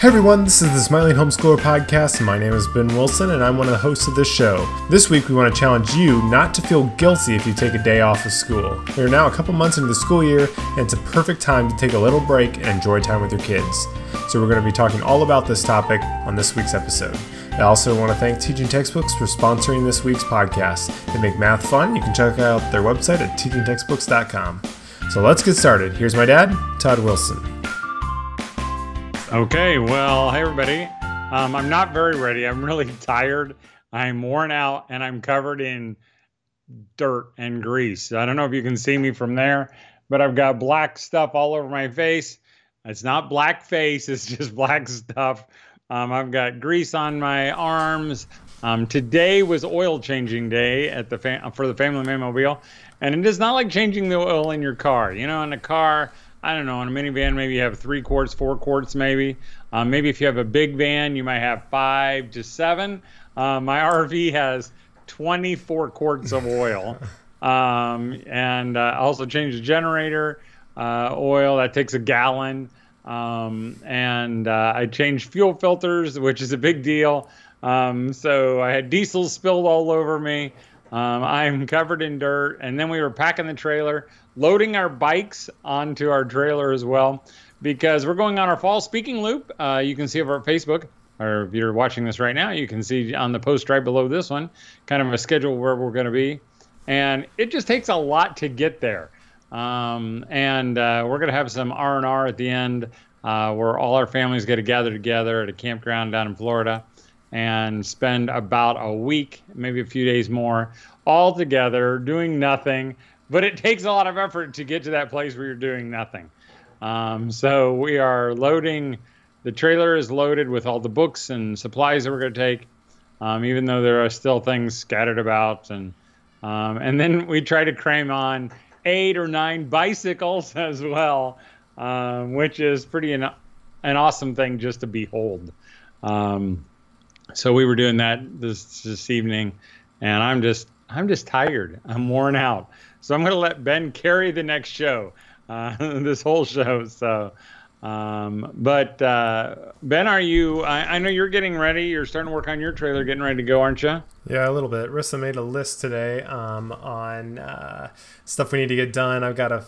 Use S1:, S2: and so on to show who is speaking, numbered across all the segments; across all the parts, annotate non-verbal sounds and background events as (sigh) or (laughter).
S1: Hey everyone, this is the Smiling Homeschooler Podcast. My name is Ben Wilson, and I'm one of the hosts of this show. This week, we want to challenge you not to feel guilty if you take a day off of school. We are now a couple months into the school year, and it's a perfect time to take a little break and enjoy time with your kids. So, we're going to be talking all about this topic on this week's episode. I also want to thank Teaching Textbooks for sponsoring this week's podcast. They make math fun. You can check out their website at teachingtextbooks.com. So, let's get started. Here's my dad, Todd Wilson.
S2: Okay, well, hey everybody. Um, I'm not very ready. I'm really (laughs) tired. I'm worn out and I'm covered in dirt and grease. I don't know if you can see me from there, but I've got black stuff all over my face. It's not black face, it's (laughs) just black stuff. Um, I've got grease on my arms. Um, today was oil changing day at the fam- for the family mobile, and it is not like changing the oil in your car. You know, in a car, I don't know, in a minivan, maybe you have three quarts, four quarts, maybe. Um, maybe if you have a big van, you might have five to seven. Uh, my RV has 24 quarts of oil. (laughs) Um, and uh, also change the generator uh, oil, that takes a gallon. Um, and uh, I changed fuel filters, which is a big deal. Um, so I had diesel spilled all over me. Um, I'm covered in dirt. And then we were packing the trailer loading our bikes onto our trailer as well because we're going on our fall speaking loop. Uh, you can see over Facebook, or if you're watching this right now, you can see on the post right below this one, kind of a schedule where we're going to be. And it just takes a lot to get there. Um, and uh, we're going to have some R&R at the end uh, where all our families get to gather together at a campground down in Florida and spend about a week, maybe a few days more, all together doing nothing but it takes a lot of effort to get to that place where you're doing nothing. Um, so we are loading. The trailer is loaded with all the books and supplies that we're going to take, um, even though there are still things scattered about. And um, and then we try to cram on eight or nine bicycles (laughs) as well, um, which is pretty an, an awesome thing just to behold. Um, so we were doing that this this evening, and I'm just I'm just tired. I'm worn out. So I'm going to let Ben carry the next show, uh, (laughs) this whole show. So, um, but uh, Ben, are you? I, I, know you're getting ready. You're starting to work on your trailer, getting ready to go, aren't you?
S1: Yeah, a little bit. Rissa made a list today um, on uh, stuff we need to get done. I've got a.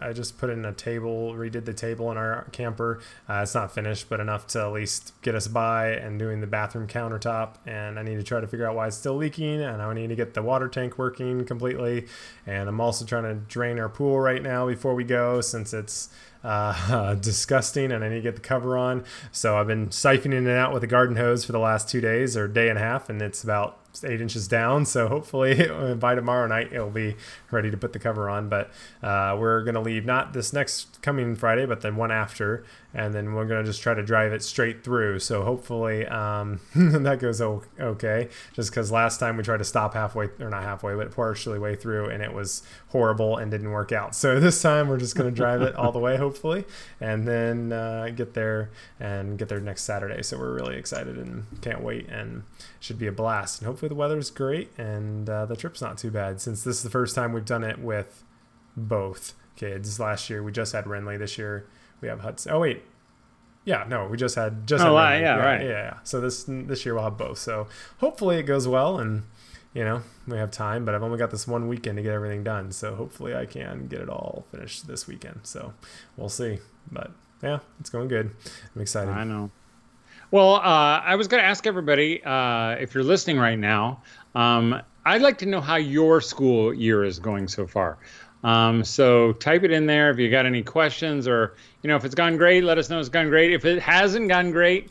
S1: I just put in a table, redid the table in our camper. Uh, it's not finished, but enough to at least get us by and doing the bathroom countertop. And I need to try to figure out why it's still leaking. And I need to get the water tank working completely. And I'm also trying to drain our pool right now before we go, since it's uh, (laughs) disgusting and I need to get the cover on. So I've been siphoning it out with a garden hose for the last two days or day and a half, and it's about eight inches down. So hopefully (laughs) by tomorrow night it'll be ready to put the cover on. But uh, we're gonna leave not this next coming Friday, but then one after, and then we're gonna just try to drive it straight through. So hopefully um, (laughs) that goes okay. Just because last time we tried to stop halfway or not halfway, but partially way through, and it was horrible and didn't work out. So (laughs) this time we're just gonna drive it all the way, hopefully, and then uh, get there and get there next Saturday. So we're really excited and can't wait, and should be a blast. And hopefully hopefully the weather's great and uh, the trip's not too bad since this is the first time we've done it with both kids. Last year we just had Renly. This year we have Hudson. Oh wait, yeah, no, we just had just.
S2: Oh,
S1: had
S2: yeah,
S1: yeah,
S2: right.
S1: Yeah, yeah. So this this year we'll have both. So hopefully it goes well and you know we have time. But I've only got this one weekend to get everything done. So hopefully I can get it all finished this weekend. So we'll see. But yeah, it's going good. I'm excited.
S2: I know. Well, uh, I was going to ask everybody uh, if you're listening right now. Um, I'd like to know how your school year is going so far. Um, so type it in there if you got any questions, or you know if it's gone great, let us know it's gone great. If it hasn't gone great,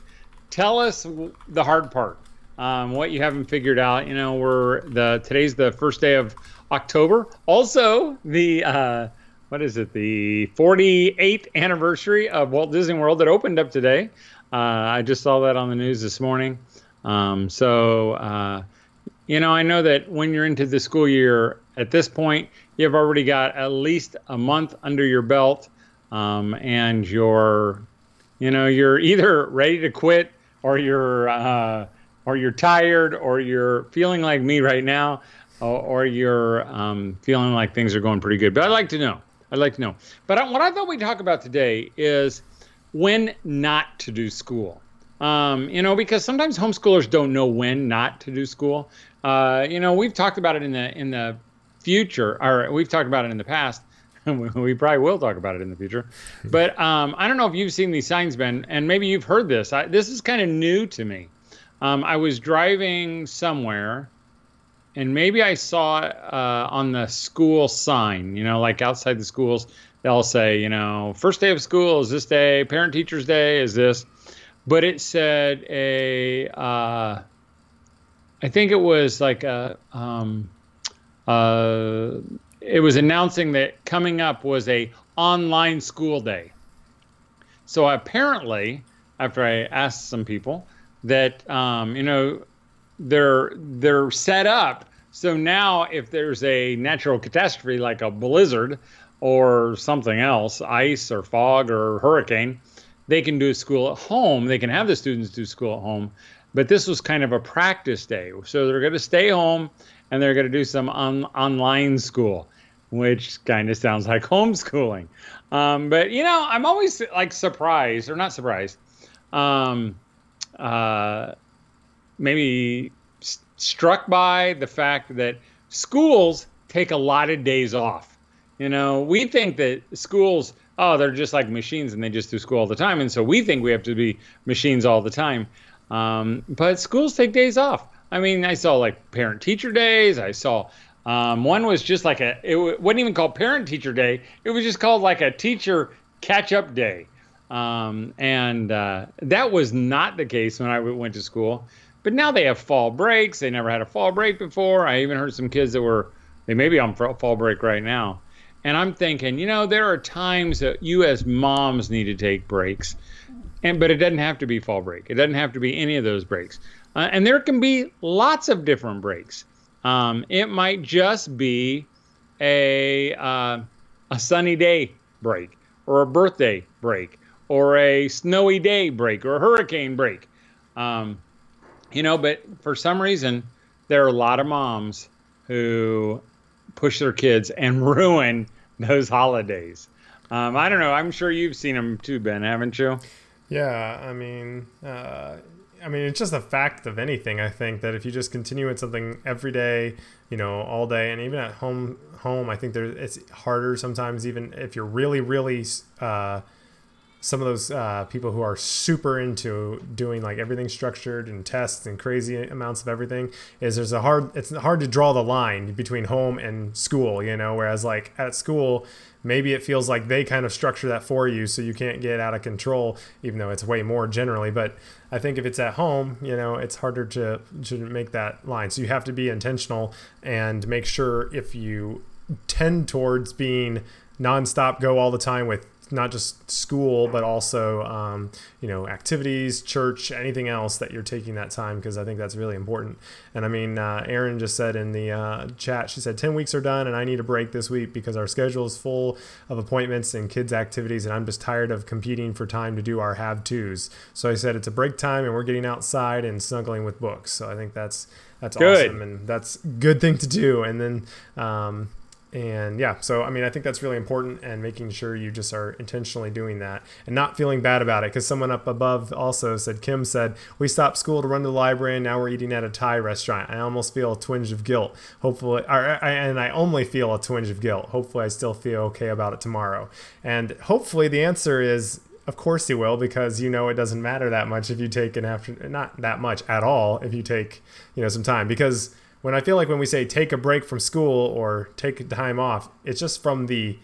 S2: tell us the hard part, um, what you haven't figured out. You know, we're the today's the first day of October. Also, the uh, what is it? The 48th anniversary of Walt Disney World that opened up today. Uh, I just saw that on the news this morning. Um, so, uh, you know, I know that when you're into the school year, at this point, you've already got at least a month under your belt, um, and you're, you know, you're either ready to quit or you're, uh, or you're tired, or you're feeling like me right now, or, or you're um, feeling like things are going pretty good. But I'd like to know. I'd like to know. But what I thought we'd talk about today is when not to do school. Um, you know, because sometimes homeschoolers don't know when not to do school. Uh, you know, we've talked about it in the in the future, or we've talked about it in the past. (laughs) we probably will talk about it in the future. (laughs) But um, I don't know if you've seen these signs, Ben, and maybe you've heard this. I, this is kind of new to me. Um, I was driving somewhere, and maybe I saw uh, on the school sign, you know, like outside the schools, they'll say, you know, first day of school is this day, parent teachers day is this, but it said a, uh, I think it was like a, um, uh, it was announcing that coming up was a online school day. So apparently, after I asked some people, that um, you know they're they're set up so now if there's a natural catastrophe like a blizzard or something else, ice or fog or hurricane, they can do school at home. They can have the students do school at home. But this was kind of a practice day. So they're going to stay home and they're going to do some on, online school, which kind of sounds (laughs) like homeschooling. Um, but, you know, I'm always like surprised, or not surprised, um, uh, maybe st- struck by the fact that schools take a lot of days off. You know, we think that schools, oh, they're just like machines and they just do school all the time. And so we think we have to be machines all the time. Um, but schools take days off. I mean, I saw like parent teacher days. I saw um, one was just like a, it wasn't even called parent teacher day. It was just called like a teacher catch up day. Um, and uh, that was not the case when I went to school. But now they have fall breaks. They never had a fall break before. I even heard some kids that were, they may be on fall break right now. And I'm thinking, you know, there are times that you as moms need to take breaks. And, but it doesn't have to be fall break. It doesn't have to be any of those breaks. Uh, and there can be lots of different breaks. Um, it might just be a uh, a sunny day break, or a birthday break, or a snowy day break, or a hurricane break. Um, you know, but for some reason, there are a lot of moms who push their kids and (laughs) ruin those holidays. Um, I don't know. I'm sure you've seen them too, Ben, haven't you?
S1: Yeah, I mean, uh, I mean, it's just a fact of anything. I think that if you just continue with something every day, you know, all day, and even at home, home, I think there it's harder sometimes. Even if you're really, really uh, some of those uh, people who are super into doing like everything structured and tests and crazy amounts of everything is there's a hard it's hard to draw the line between home and school you know? Whereas like at school maybe it feels like they kind of structure that for you so you can't get out of control even though it's way more generally. But i think if it's at home you know it's harder to to make that line. So you have to be intentional and make sure if you tend towards being nonstop go all the time with not just school, but also um, you know activities, church, anything else that you're taking that time because I think that's really important. And I mean, uh, Erin just said in the uh, chat, she said ten weeks are done, and I need a break this week because our schedule is full of appointments and kids' activities, and I'm just tired of competing for time to do our have tos. So I said it's a break time, and we're getting outside and snuggling with books. So I think that's that's good. awesome, and that's good thing to do. And then um, and yeah so i mean i think that's really important and making sure you just are intentionally doing that and not feeling bad about it. Because someone up above also said kim said we stopped school to run to the library and now we're eating at a thai restaurant. I almost feel a twinge of guilt. Hopefully or, and i only feel a twinge of guilt. Hopefully i still feel okay about it tomorrow. And hopefully the answer is of course you will because you know it doesn't matter that much if you take an after not that much at all if you take you know some time. Because when I feel like when we say take a break from school or take time off, it's just from the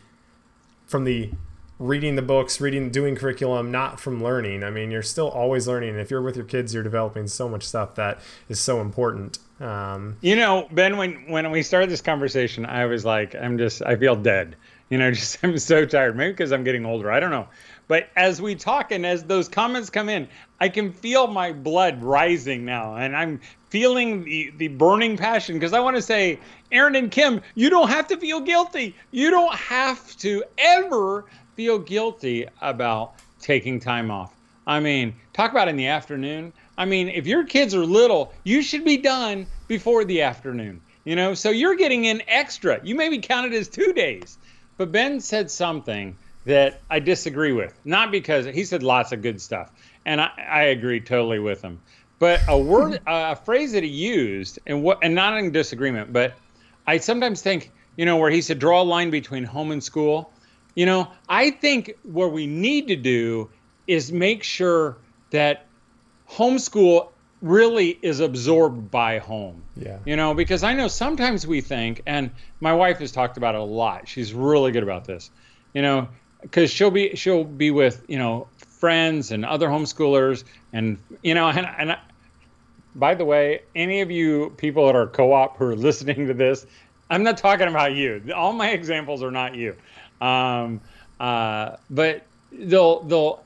S1: from the reading the books, reading, doing curriculum, not from learning. I mean, you're still always learning. And if you're with your kids, you're developing so much stuff that is so important. Um,
S2: you know, Ben, when when we started this conversation, I was like, I'm just, I feel dead. You know, (laughs) just I'm so tired. Maybe because I'm getting older. I don't know. But as we talk and as those comments come in, I can feel my blood rising now, and I'm feeling the, the burning passion because I want to say, Erin and Kim, you don't have to feel guilty. You don't have to ever feel guilty about taking time off. I mean, talk about in the afternoon. I mean, if your kids are little, you should be done before the afternoon. You know, so you're getting in extra. You may be counted as two days. But Ben said something that I disagree with. Not because he said lots of good stuff, and I, I agree totally with him. But a word, (laughs) a phrase that he used, and what, and not in disagreement, but I sometimes think, you know, where he said draw a line between home and school. You know, I think what we need to do is make sure that homeschool really is absorbed by home.
S1: Yeah.
S2: You know, because I know sometimes we think, and my wife has talked about it a lot. She's really good about this. You know, because she'll be she'll be with you know friends and other homeschoolers, and you know, and and. I, by the way, any of you people that are co-op who are (laughs) listening to this, I'm not talking about you. All my examples are not you. Um, uh, but they'll they'll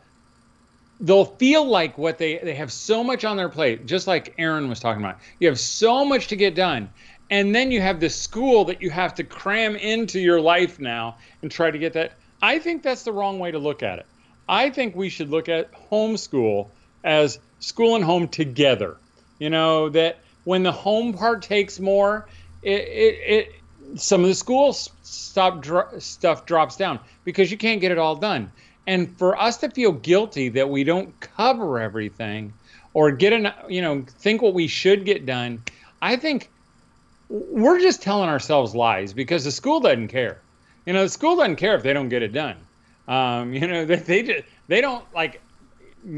S2: they'll feel like what they they have so much on their plate just like erin was talking about you have so much to get done and then you have this school that you have to cram into your life now and try to get that i think that's the wrong way to look at it. I think we should look at homeschool as school and home together. You know that when the home part takes more it it, it some of the school stop stuff drops down because you can't get it all done. And for us to feel guilty that we don't cover everything or get an you know think what we should get done i think we're just telling ourselves lies because the school doesn't care you know the school doesn't care if they don't get it done um, (laughs) you know they, they just they don't like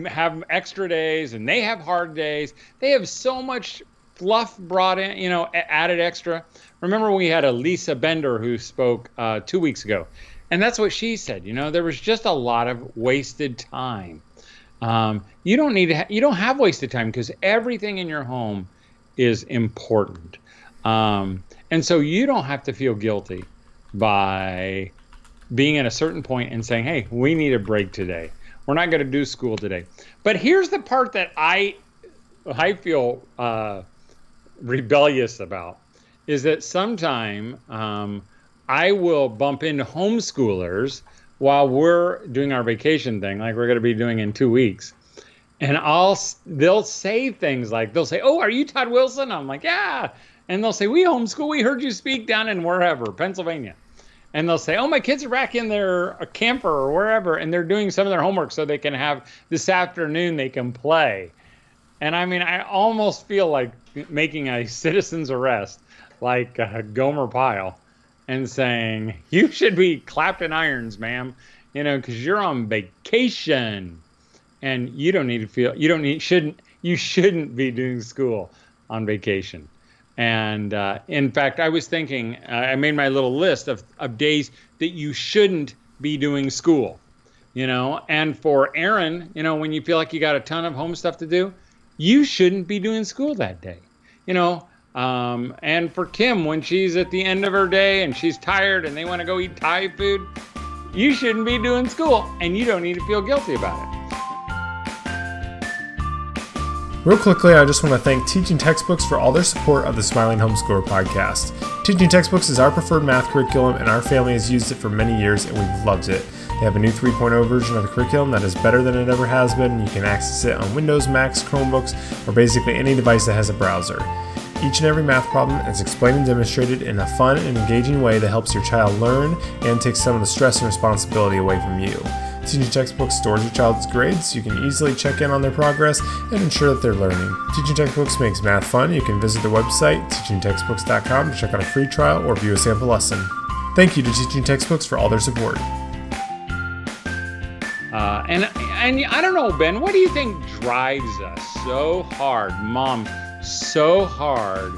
S2: have extra days and they have hard days they have so much fluff brought in you know added extra remember we had Elisa Bender who spoke uh, two weeks ago and that's what she said. You know, there was just a lot of wasted time. Um, you don't need to. Ha- you don't have wasted time because everything in your home is important, um, and so you don't have to feel guilty by being at a certain point and saying, "Hey, we need a break today. We're not going to do school today." But here's the part that I I feel uh, rebellious about is that sometime um, I will bump into homeschoolers while we're doing our vacation thing, like we're going to be doing in two weeks. And I'll they'll say things like they'll say, "Oh, are you Todd Wilson?" I'm like, "Yeah." And they'll say, "We homeschool. We heard you speak down in wherever, Pennsylvania." And they'll say, "Oh, my kids are back in their camper or wherever, and they're doing some of their homework so they can have this afternoon they can play." And I mean, I almost feel like making a citizen's arrest, like uh, Gomer Pyle and saying, You should be clapped in irons, ma'am, you know, because you're on vacation and you don't need to feel, you don't need, shouldn't, you shouldn't be doing school on vacation. And uh, in fact, I was thinking, uh, I made my little list of, of days that you shouldn't be doing school, you know. And for Erin, you know, when you feel like you got a ton of home stuff to do, you shouldn't be doing school that day. You know, um, and for Kim, when she's at the end of her day and she's tired and they want to go eat Thai food, you shouldn't be doing school and you don't need to feel guilty about it.
S1: Real quickly, I just want to thank Teaching Textbooks for all their support of the Smiling Homeschooler podcast. Teaching Textbooks is our preferred math curriculum, and our family has used it for many years and we've loved it. They have a new 3.0 version of the curriculum that is better than it ever has been. You can access it on Windows, Macs, Chromebooks, or basically any device that has a browser. Each and every math problem is explained and demonstrated in a fun and engaging way that helps your child learn and takes some of the stress and responsibility away from you. Teaching Textbooks stores your child's grades so you can easily check in on their progress and ensure that they're learning. Teaching Textbooks makes math fun. You can visit their website, teachingtextbooks.com, to check out a free trial or view a sample lesson. Thank you to Teaching Textbooks for all their support.
S2: Uh, and and I don't know, Ben. What do you think drives us so hard, Mom? so hard.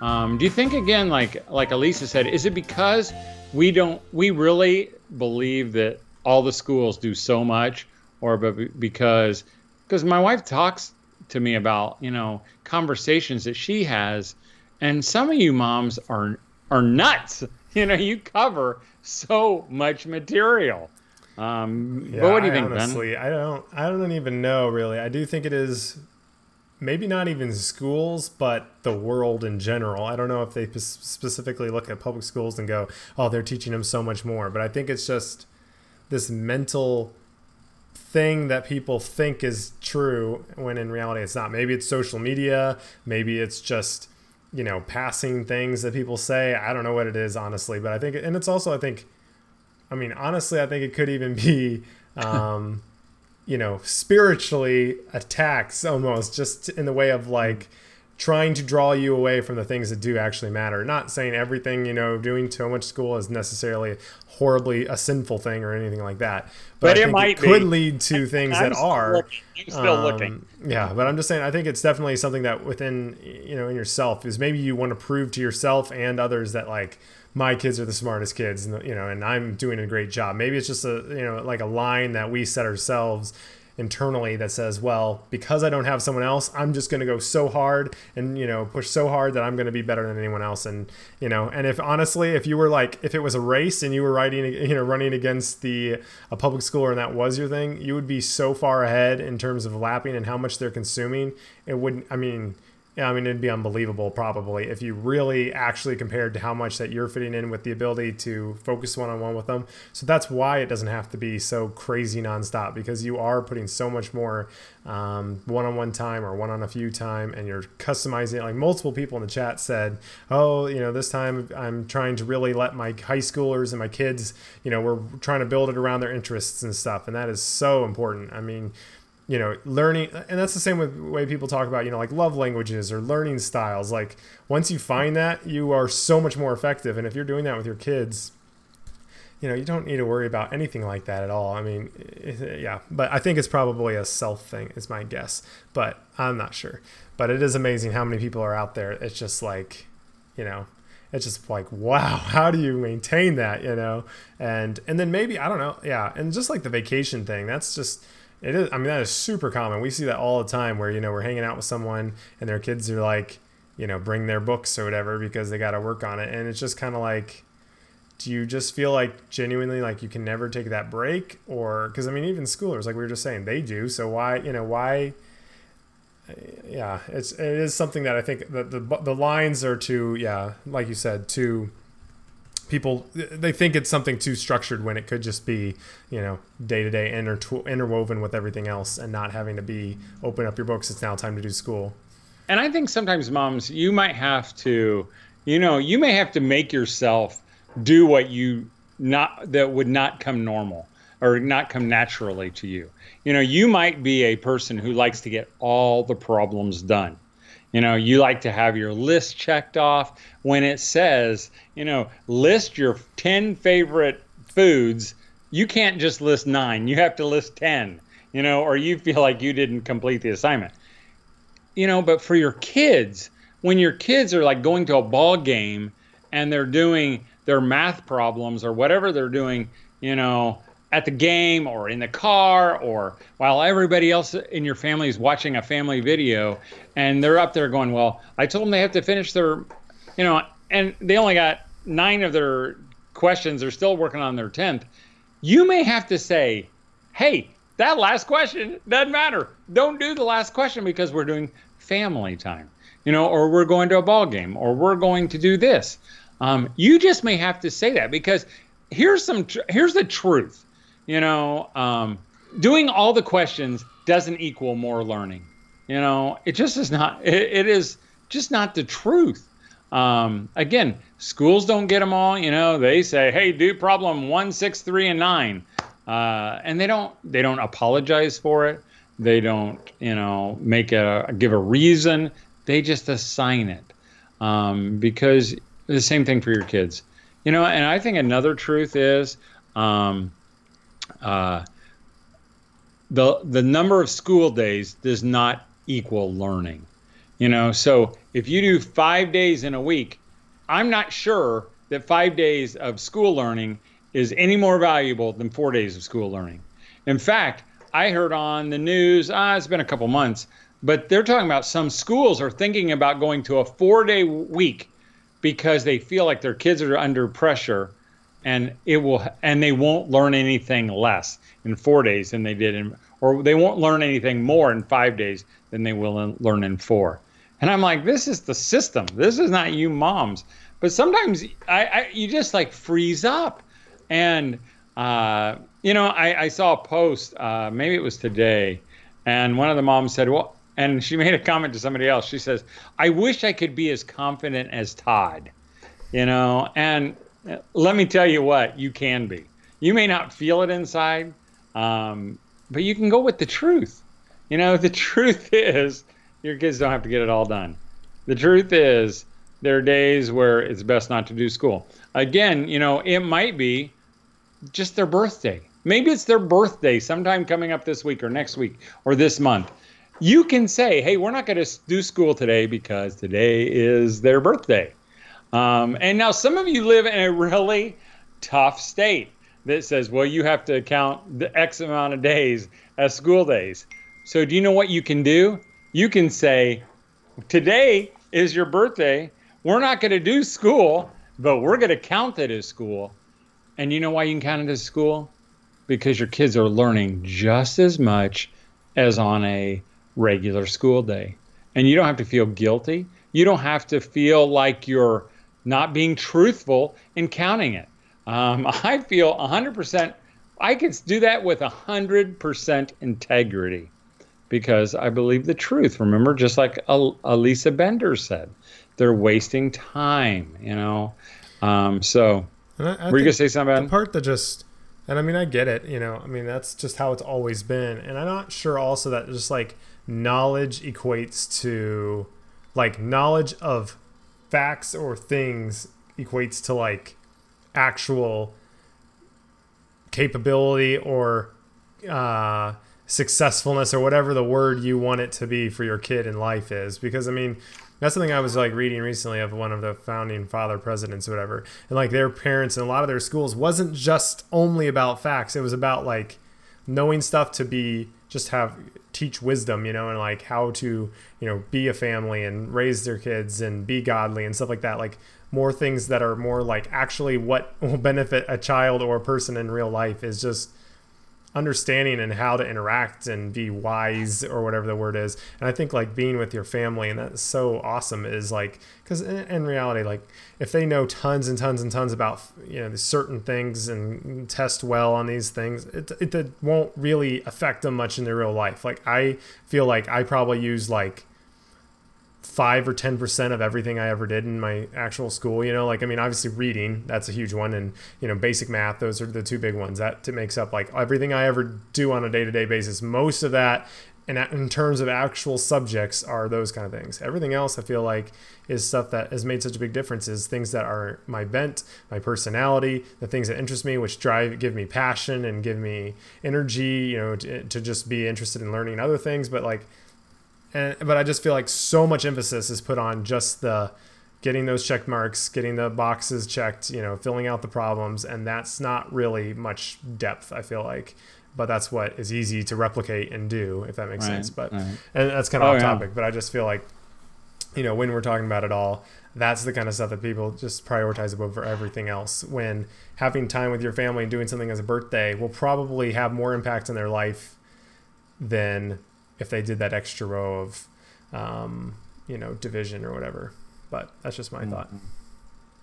S2: Um, do you think again, like like Elisa said, is it because we don't we really believe that all the schools do so much, or because because my wife talks to me about you know conversations that she has, and some of you moms are are nuts. (laughs) You know, you cover so much material. Um,
S1: yeah,
S2: but what do you
S1: I
S2: think,
S1: honestly,
S2: Ben?
S1: I don't. I don't even know really. I do think it is maybe not even schools, but the world in general. I don't know if they specifically look at public schools and go, "Oh, they're teaching them so much more." But I think it's just this mental thing that people think is true when in reality it's not. Maybe it's social media, maybe it's just you know passing things that people say. I don't know what it is honestly, but I think and it's also I think I mean, honestly, I think it could even be, (laughs) um, you know, spiritually attacks almost just in the way of like trying to draw you away from the things that do actually matter. Not saying everything, you know, doing too much school is necessarily horribly a sinful thing or anything like that.
S2: But, but it might
S1: it could lead to things that are.
S2: Looking. I'm still um, looking.
S1: Yeah, but I'm just saying I think it's definitely something that within you know in yourself is maybe you want to prove to yourself and others that like my kids are the smartest kids and you know and I'm doing a great job. Maybe it's just a you know like a line that we set ourselves internally that says, well, because I don't have someone else, I'm just going to go so hard and, you know, push so hard that I'm going to be better than anyone else. And, you know, and if honestly, if you were like, if it was a race and you were riding, you know, running against the, a public schooler and that was your thing, you would be so far ahead in terms of lapping and how much they're consuming. It wouldn't, I mean, yeah, I mean, it'd be unbelievable probably if you really actually compared to how much that you're fitting in with the ability to focus one on one with them. So that's why it doesn't have to be so crazy nonstop because you are putting so much more one on one time or one on a few time and you're customizing it. Like multiple people in the chat said, oh, you know, this time I'm trying to really let my high schoolers and my kids, you know, we're trying to build it around their interests and stuff. And that is so important. I mean, you know learning and that's the same with the way people talk about you know like love languages or learning styles. Like once you find that you are so much more effective. And if you're doing that with your kids you know you don't need to worry about anything like that at all. I mean yeah. But i think it's probably a self thing is my guess. But i'm not sure. But it is amazing how many people are out there. It's just like you know it's just like wow (laughs) how do you maintain that you know? And and then maybe i don't know yeah. And just like the vacation thing that's just it is. I mean, that is super common. We see that all the time, where you know we're hanging out with someone and their kids are like, you know, bring their books or whatever because they got to work on it, and it's just kind of like, do you just feel like genuinely like you can never take that break, or because I mean, even schoolers, like we were just saying, they do. So why, you know, why? Yeah, it's it is something that I think that the the lines are too, yeah, like you said, too people they think it's something too structured when it could just be you know day to day interwoven with everything else and not having to be open up your books. It's now time to do school.
S2: And i think sometimes moms you might have to you know you may have to make yourself do what you not that would not come normal or not come naturally to you. You know you might be a person who likes to get all the problems done you know, you like to have your list checked off when it says, you know, list your 10 favorite foods. You can't just list nine, you have to list 10, you know, or you feel like you didn't complete the assignment. You know, but for your kids, when your kids are like going to a ball game and they're doing their math problems or whatever they're doing, you know, at the game or in the car or while everybody else in your family is watching a family video and they're up there going, Well, I told them they have to finish their, you know, and they only got nine of their questions. They're still working on their 10th. You may have to say, Hey, that last question doesn't matter. Don't do the last question because we're doing family time, you know, or we're going to a ball game or we're going to do this. Um, you just may have to say that because here's some tr- here's the truth you know, um, doing all the questions doesn't equal more learning. You know, it just is not. (laughs) it, it is just not the truth. Um, again, schools don't get them all. You know, they say, "Hey, do problem one, six, three, and nine, uh, and they don't. They don't apologize for it. They don't, you know, make a give a reason. They just assign it um, because the same thing for your kids. You know, and I think another truth is um, uh, the the number of school days does not equal learning. You know, so if you do five days in a week, I'm not sure that five days of school learning is any more valuable than four days of school learning. In fact, I heard on the news, ah, it's been a couple months, but they're talking about some schools are thinking about going to a four day week because they feel like their kids are under pressure and it will and they won't learn anything less in four days than they did in or they won't learn anything more in five days than they will in, learn in four. And i'm like this is the system. This is not you moms. But sometimes i, I you just like freeze up. And uh, you know I, I, saw a post uh, maybe it was today and one of the moms said well and she made a comment to somebody else. She says i wish i could be as confident as todd you know? And let me tell you what, you can be. You may not feel it inside, um, but you can go with the truth. You know, the (laughs) truth is your kids don't have to get it all done. The truth is there are days where it's best not to do school. Again, you know, it might be just their birthday. Maybe it's their birthday sometime coming up this week or next week or this month. You can say, hey, we're not going to do school today because today is their birthday. Um, and now some of you live in a really tough state that says, well, you have to count the X amount of days as school days. So do you know what you can do? You can say, today is your birthday. We're not going to do school, but we're going to count it as school. And you know why you can count it as school? Because your kids are learning just as much as on a regular school day. And you don't have to feel guilty. You don't have to feel like you're not being truthful in counting it. Um, (laughs) I feel 100%, I could do that with 100% integrity because I believe the truth. Remember, just like Elisa Bender said, they're wasting time, you know? Um, so, I, I were you going to say something?
S1: About The part that just, and I mean, I get it, you know, I mean, that's just how it's always been. And I'm not sure also that just like knowledge equates to, like, knowledge of facts or things equates to like actual capability or uh, successfulness or whatever the word you want it to be for your kid in life is. Because I mean, that's something I was like reading recently of one of the founding father presidents or whatever. And like their parents and a lot of their schools wasn't just only about facts. It was about like knowing stuff to be just have teach wisdom, you know, and like how to, you know, be a family and raise their kids and be godly and stuff like that. Like more things that are more like actually what will benefit a child or a person in real life is just understanding and how to interact and be wise or whatever the word is. And i think like being with your family and that's so awesome is like because in, in, reality like if they know tons and tons and tons about you know certain things and test well on these things it, it, it won't really affect them much in their real life. Like i feel like i probably use like five or ten percent of everything I ever did in my actual school. You know, like I mean, obviously reading that's a huge one, and you know, basic math those are the two big ones. That makes up like everything I ever do on a day to day basis. Most of that, and in terms of actual subjects, are those kind of things. Everything else, I feel like, is stuff that has made such a big difference. Is things that are my bent, my personality, the things that interest me, which drive, give me passion and give me energy. You know, to, to just be interested in learning other things, but like and but I just feel like so much emphasis is put on just the getting those check marks, getting the boxes checked, you know, filling out the problems, and that's not really much depth. I feel like, but that's what is easy to replicate and do, if that makes right, sense. But right. and that's kind of oh, off topic, yeah. but I just feel like, you know, when we're talking about it all, that's the kind of stuff that people just prioritize over everything else. When having time with your family and doing something as a birthday will probably have more impact in their life than if they did that extra row of, um, you know, division or whatever. But that's just my mm-hmm. thought.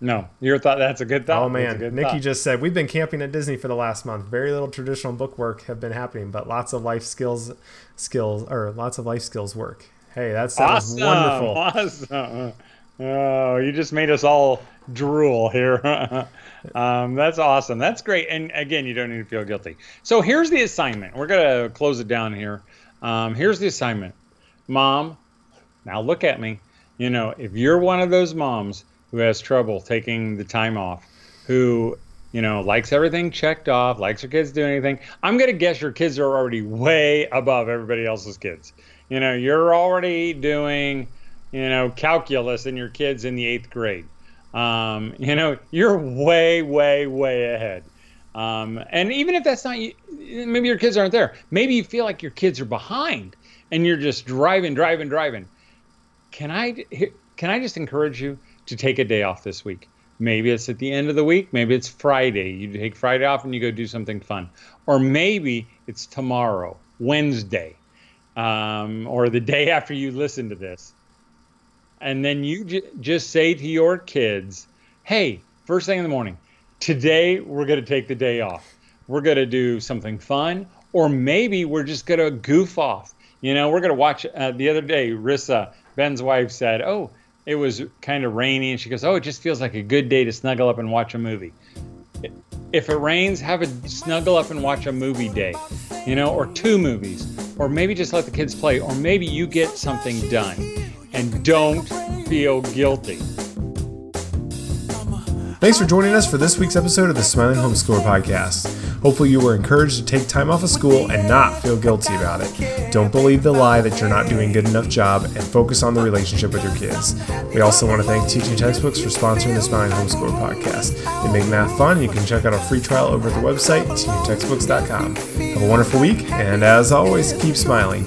S2: No, your thought. That's a good thought.
S1: Oh man, Nikki thought. just said we've been camping at Disney for the last month. Very little traditional book work have been happening, but lots of life skills, skills or lots of life skills work. Hey, that sounds awesome. wonderful.
S2: Awesome. Oh, you just made us all drool here. (laughs) um, that's awesome. That's great. And again, you don't need to feel guilty. So here's the assignment. We're gonna close it down here. Um, here's the assignment Mom, now look at me. You know, if you're one of those moms who has trouble taking the time off, who, you know, likes everything checked off, likes her kids doing anything, I'm going to guess your kids are already way above everybody else's kids. You know, you're already doing, you know, calculus and your kids in the eighth grade. Um, you know, you're way, way, way ahead. Um, and even if that's not maybe your kids aren't there. Maybe you feel like your kids are behind and you're just driving, driving, driving. Can I can I just encourage you to take a day off this week? Maybe it's at the end of the week. Maybe it's Friday. You take Friday off and you go do something fun. Or maybe it's tomorrow, Wednesday, um, or the day (laughs) after you listen to this. And then you j- just say to your kids, hey, first thing in the morning, today we're going to take the day off. We're going to do something fun, or maybe we're just going to goof off. You know, we're going to watch. Uh, the other day, Rissa, Ben's wife, said, Oh, it was kind of rainy. And she goes, Oh, it just feels like a good day to snuggle up and watch a movie. If it rains, have a snuggle up and watch a movie day, you know, or two movies, or maybe just let the kids play, or maybe you get something done and don't feel guilty.
S1: Thanks for joining us for this week's episode of the Smiling Homeschooler Podcast. Hopefully, you were encouraged to take time off of school and not feel guilty about it. Don't believe the lie that you're not doing a good enough job and focus on the relationship with your kids. We also want to thank Teaching Textbooks for sponsoring the Smiling Homeschooler Podcast. They make math fun. You can check out a free trial over at the website, teachingtextbooks.com. Have a wonderful week, and as always, keep smiling.